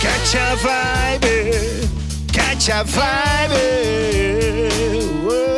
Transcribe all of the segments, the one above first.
Catch a vibe, eh. catch a vibe. Eh. Whoa.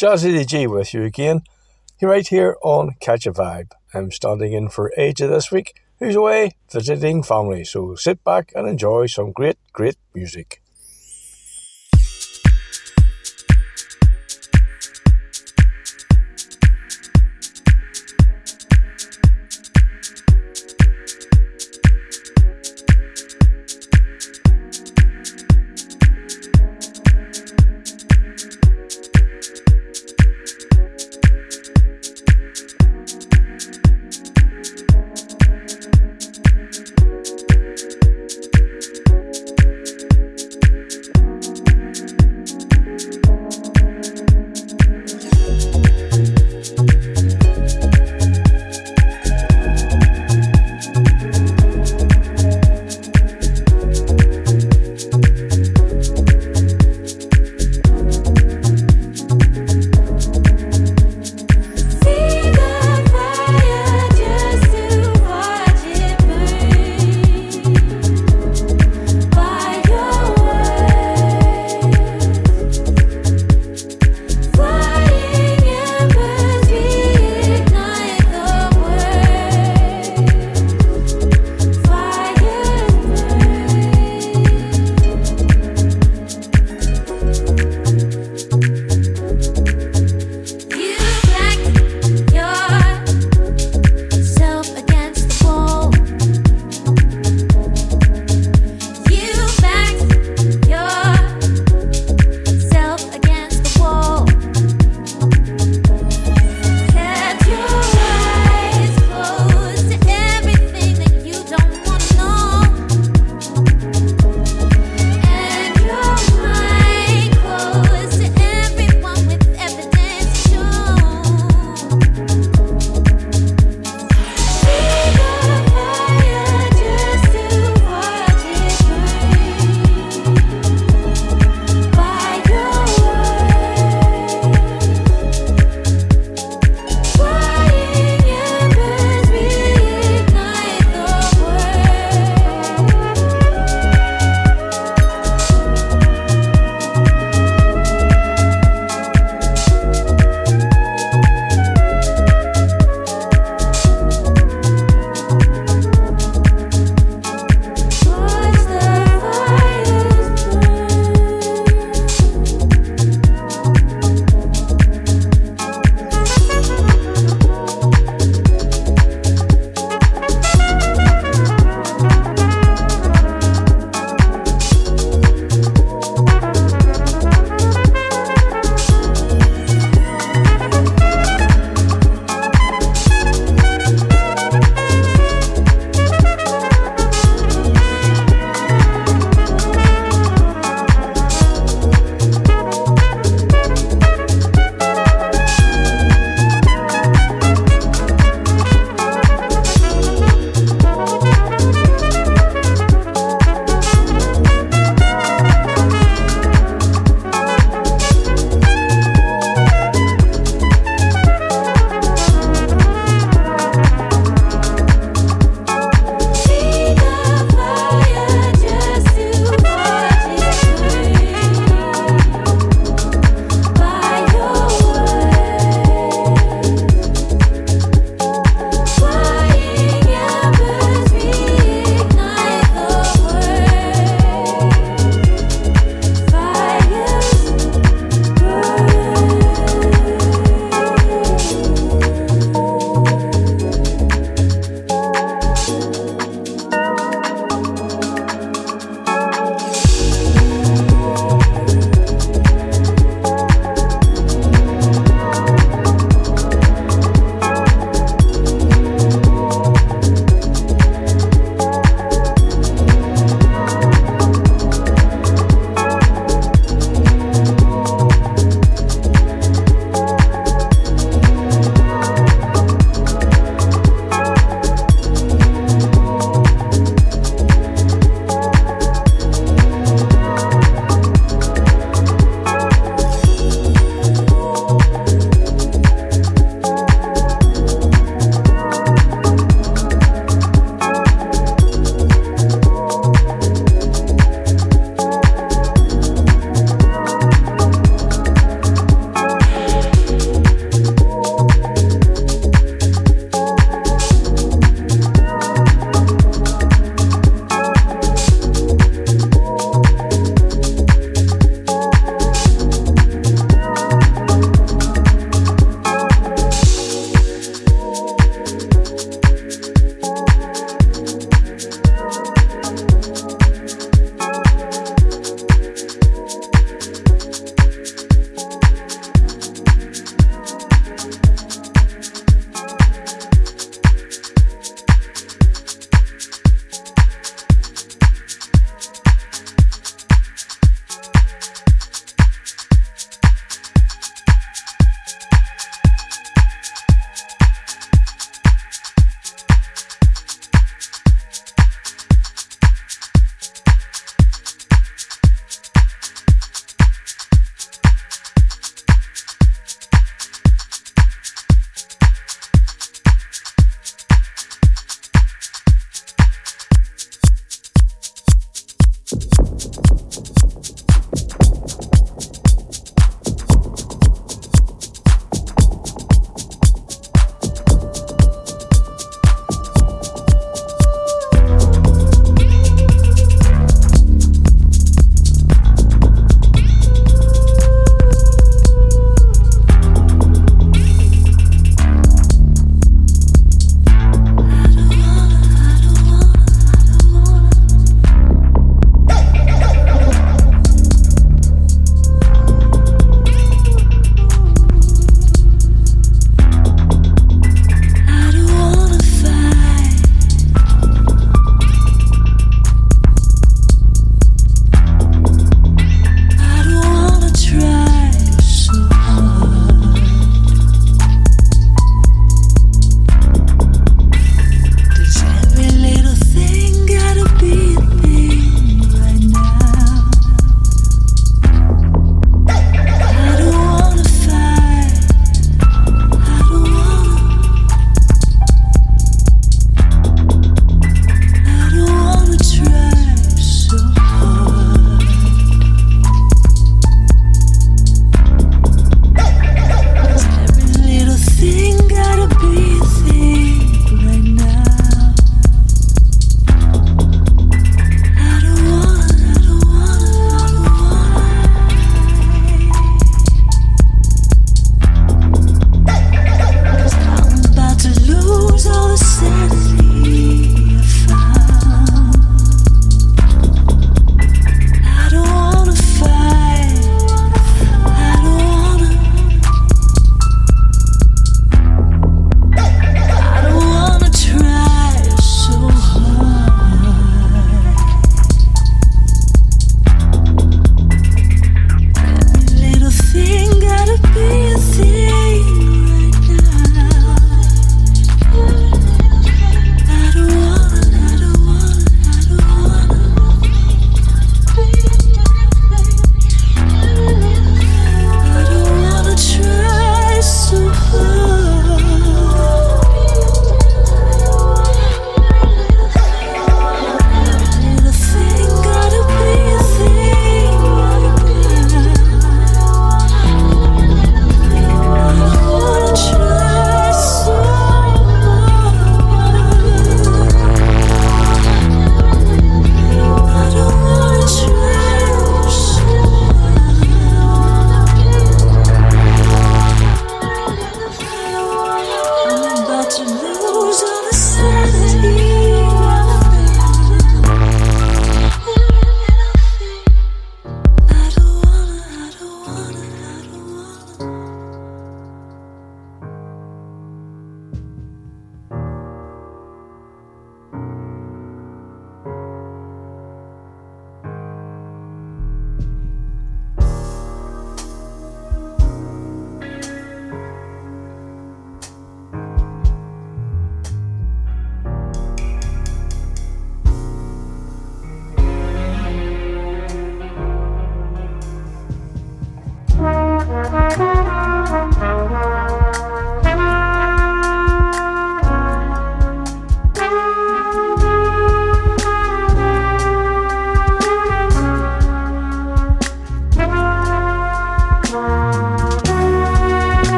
Jazzy G with you again. Right here on Ketch a Vibe. I'm standing in for AJ this week, who's away visiting family. So sit back and enjoy some great, great music.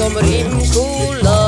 som er love.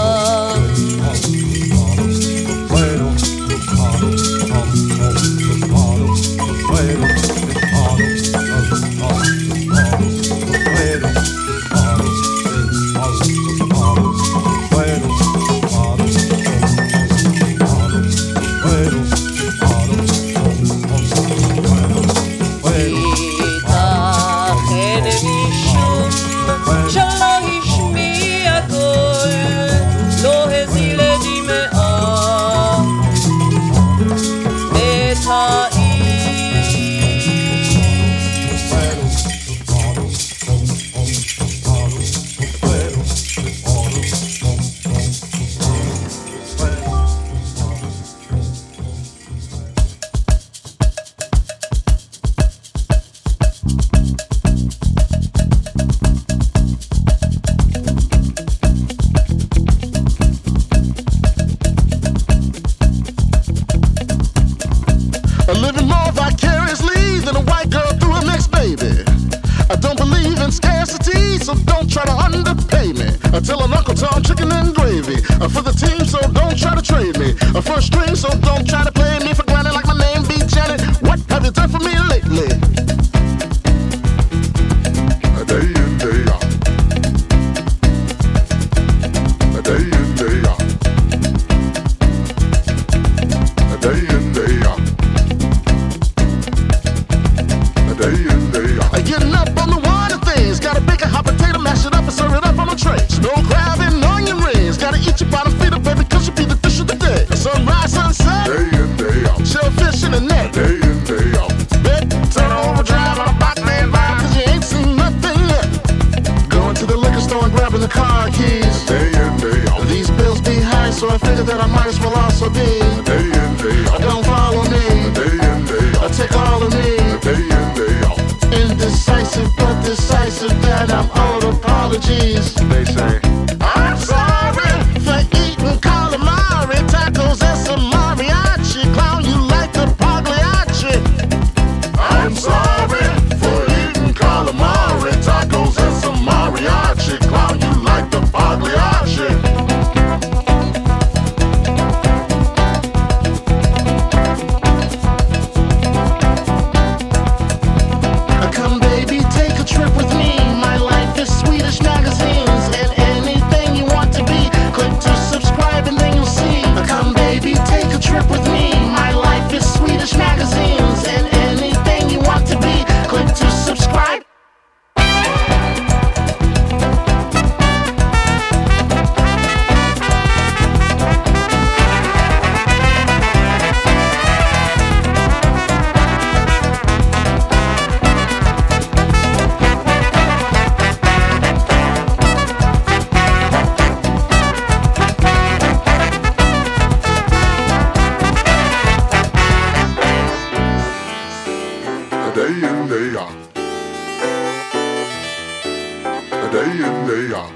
day in day out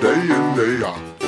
day in day out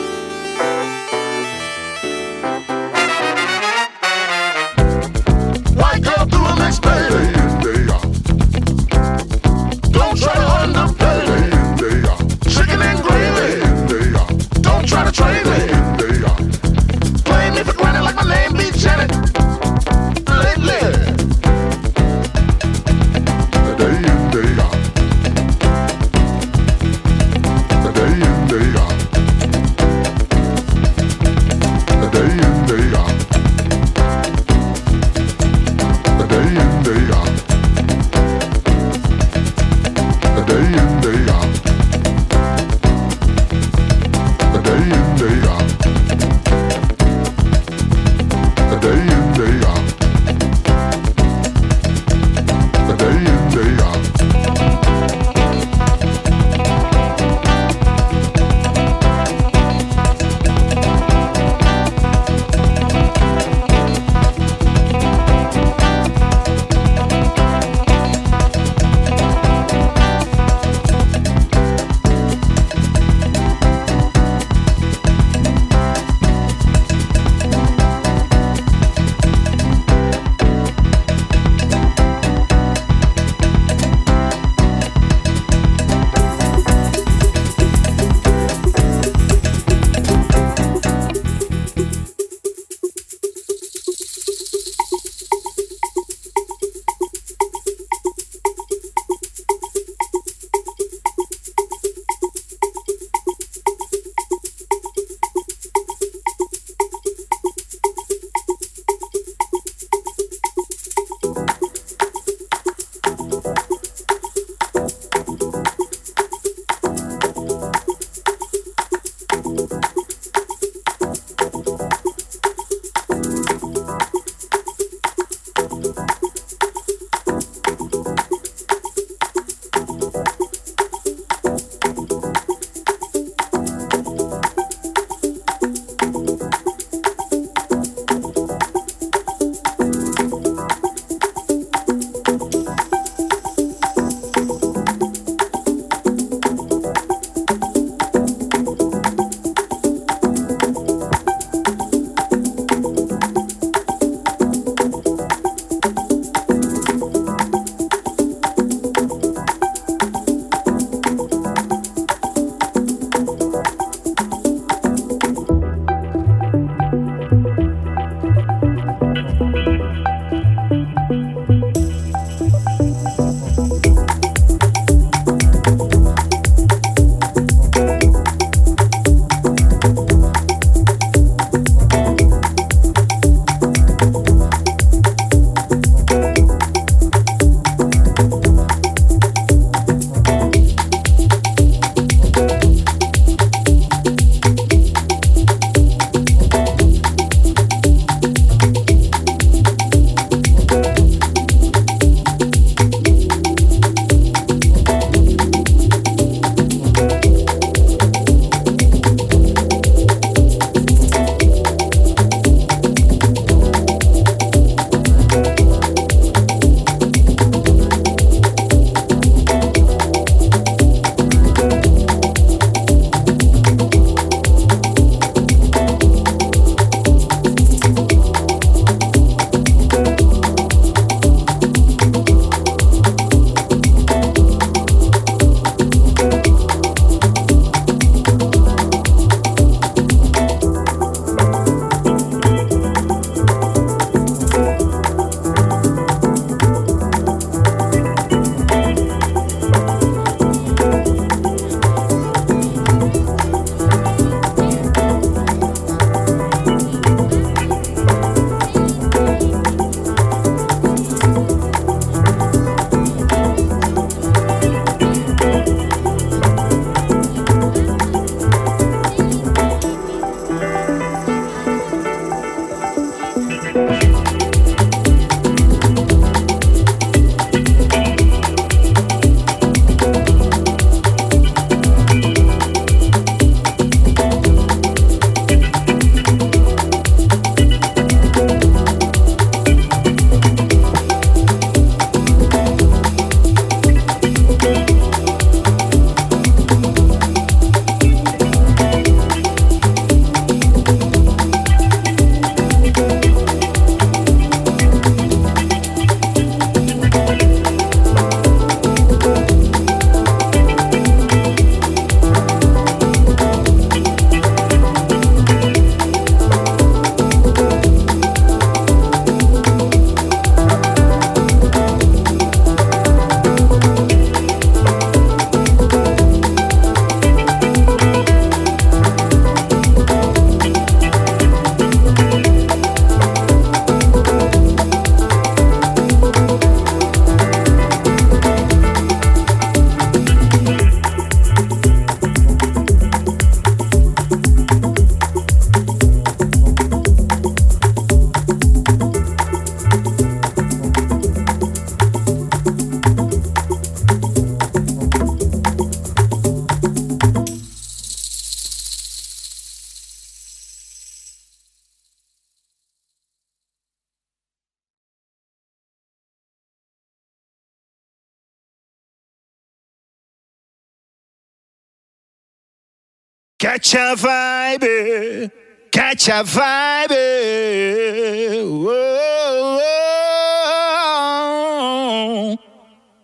A vibe.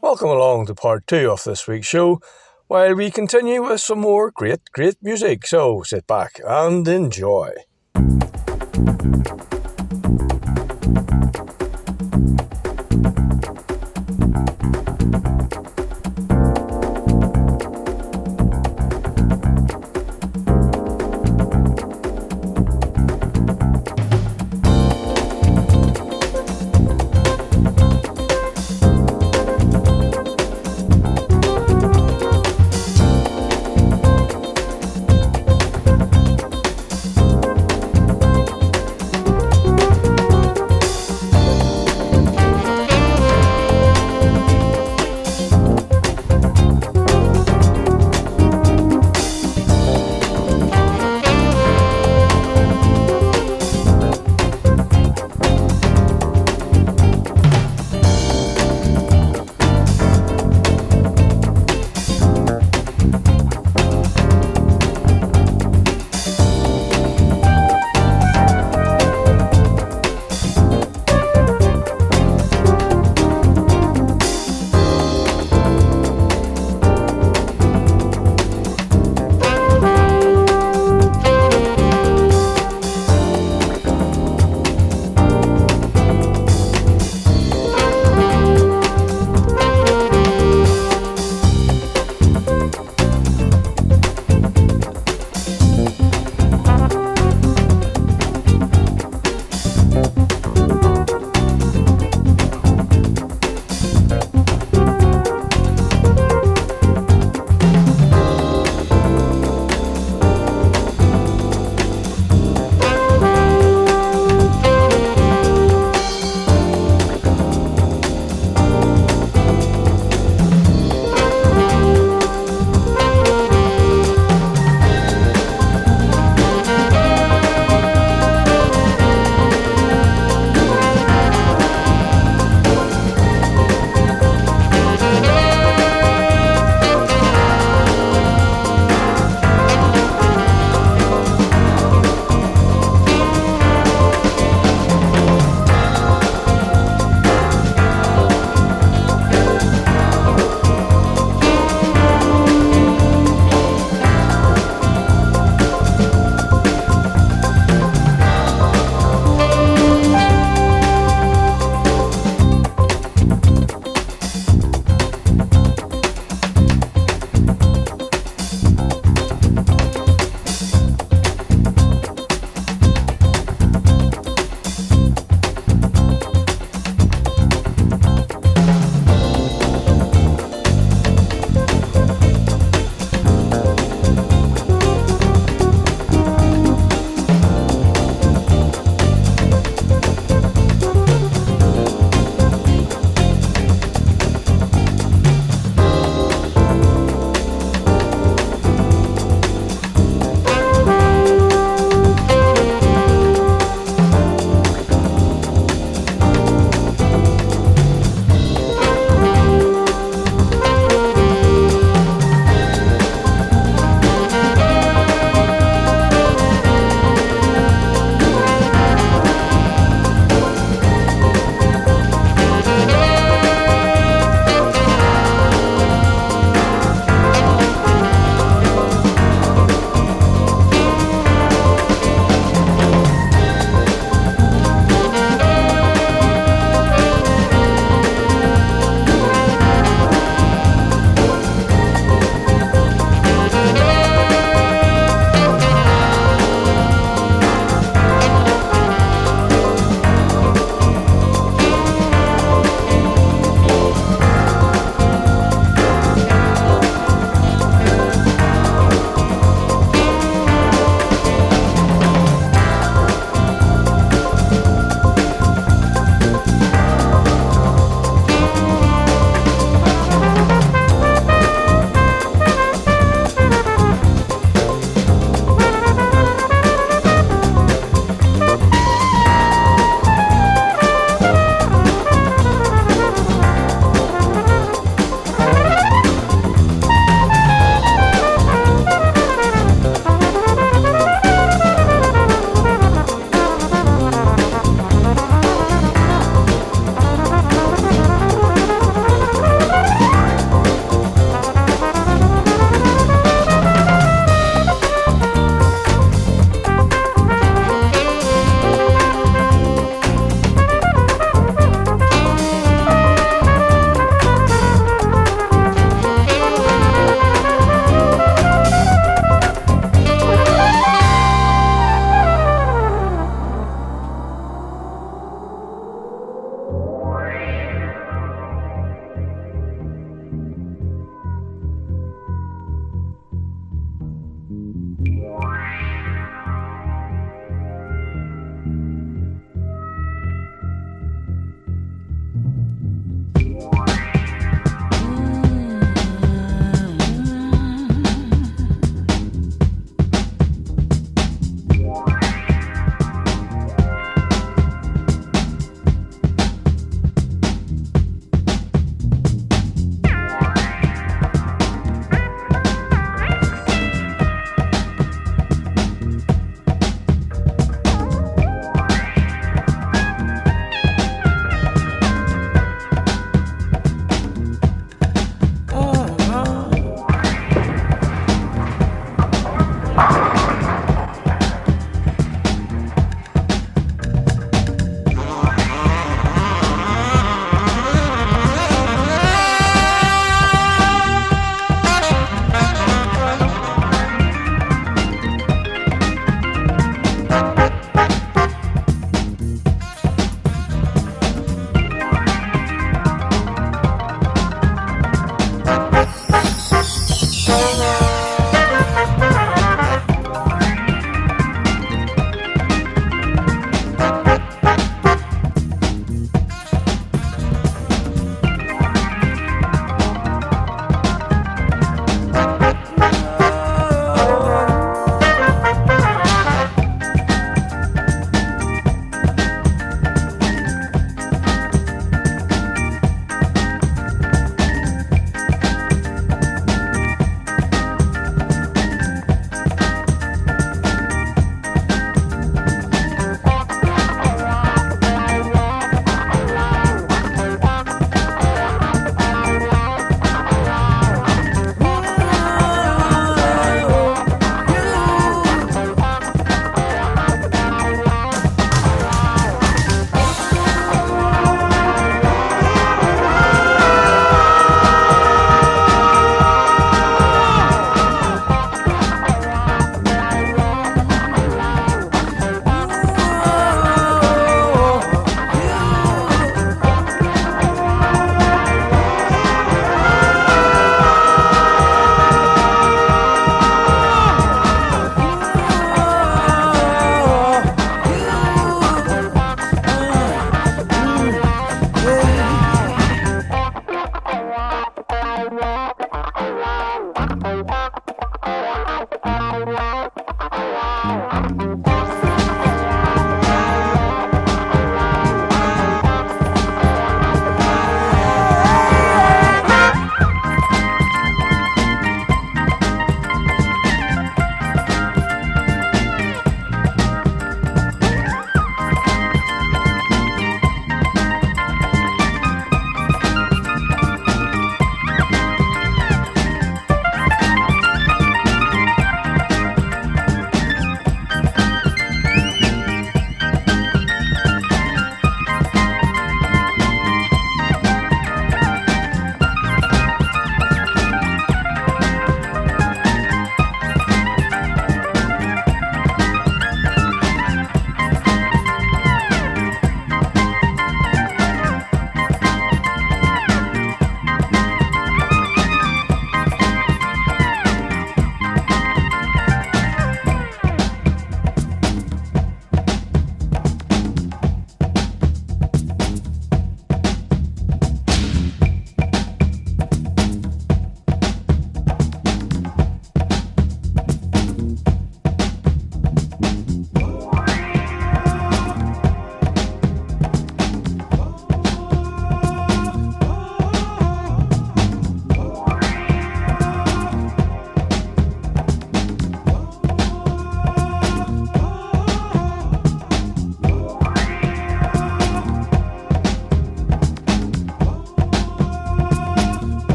Welcome along to part two of this week's show, while we continue with some more great, great music. So sit back and enjoy.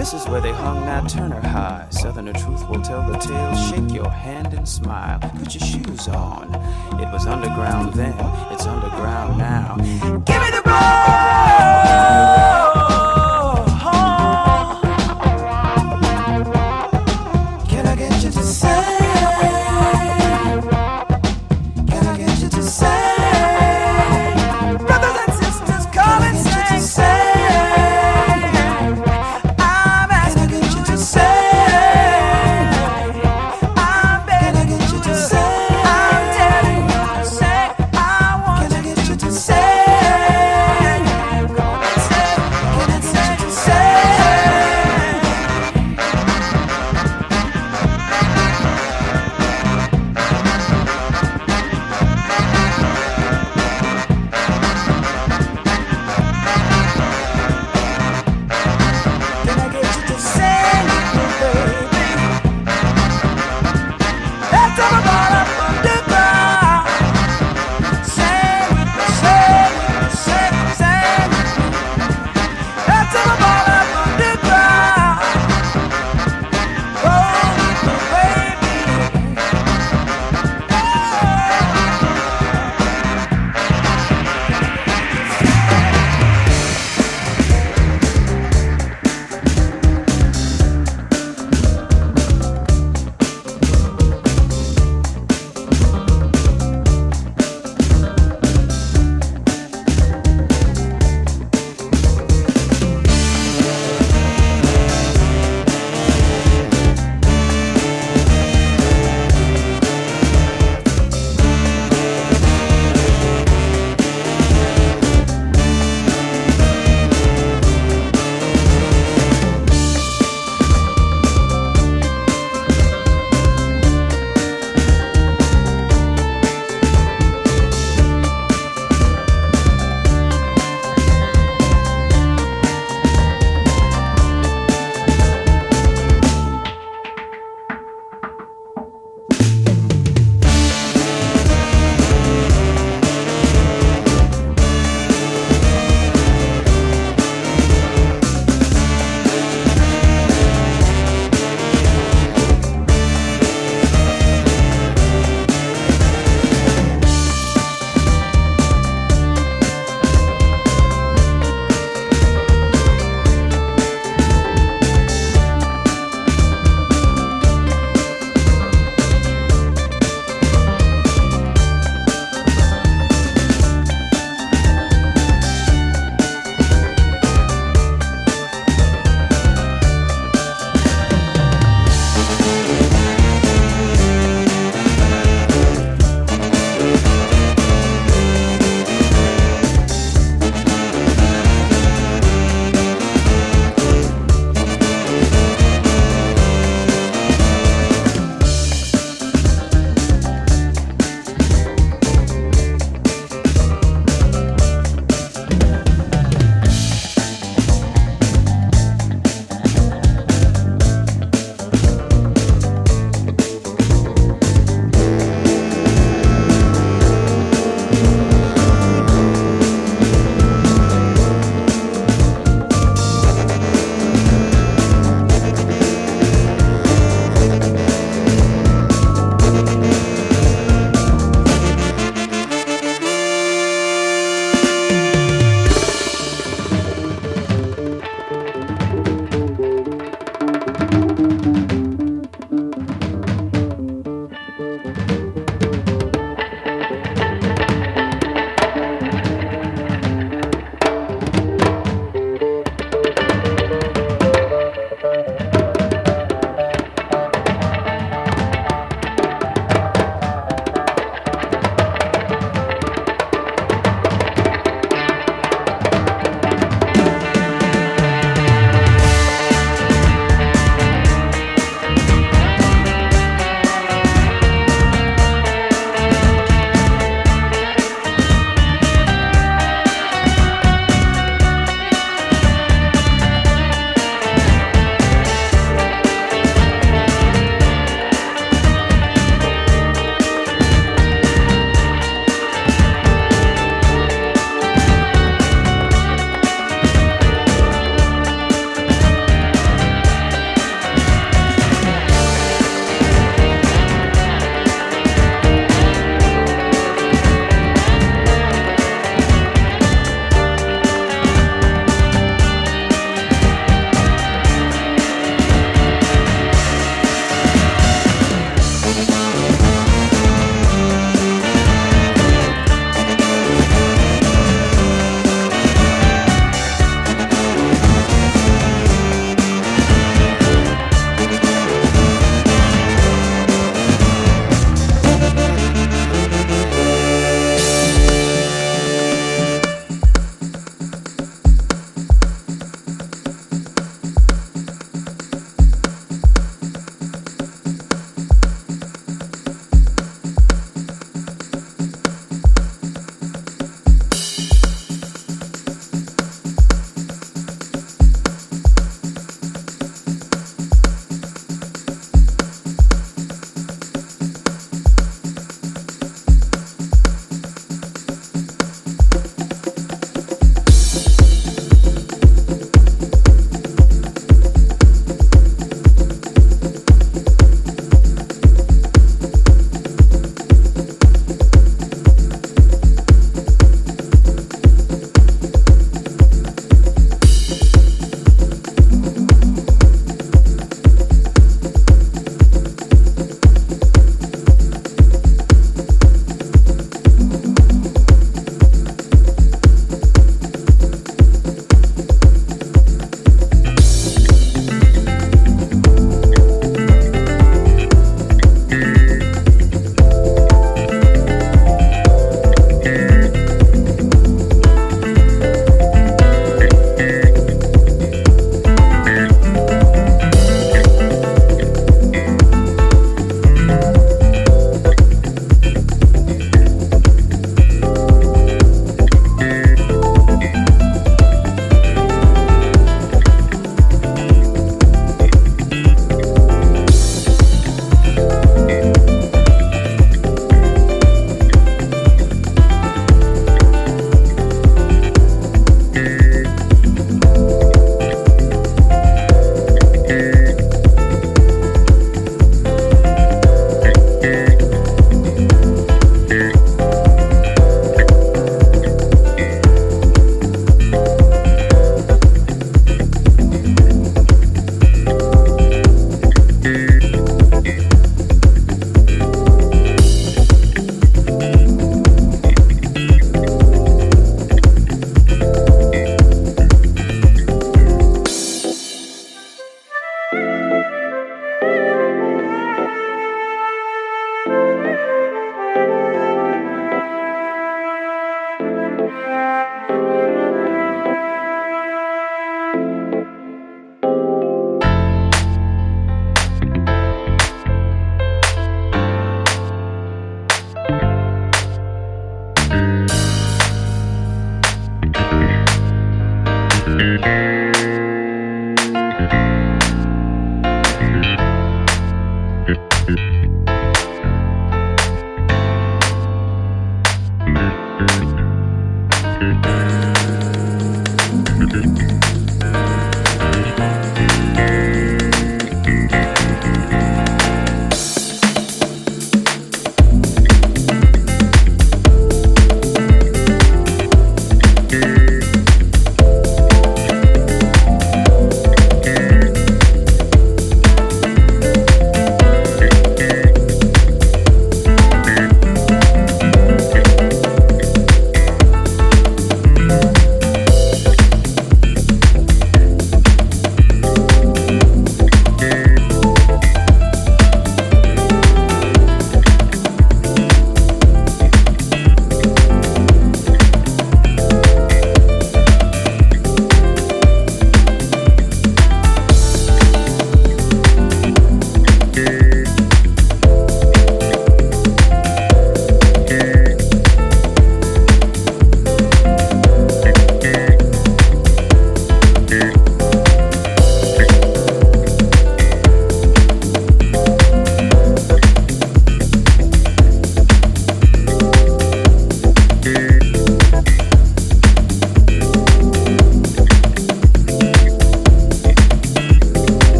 This is where they hung Nat Turner high. Southerner truth will tell the tale. Shake your hand and smile. Put your shoes on. It was underground then, it's underground now. Give me the ball!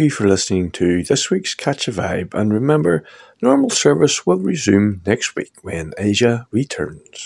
You for listening to this week's Ketch a Vibe, and remember, normal service will resume next week when Asia returns.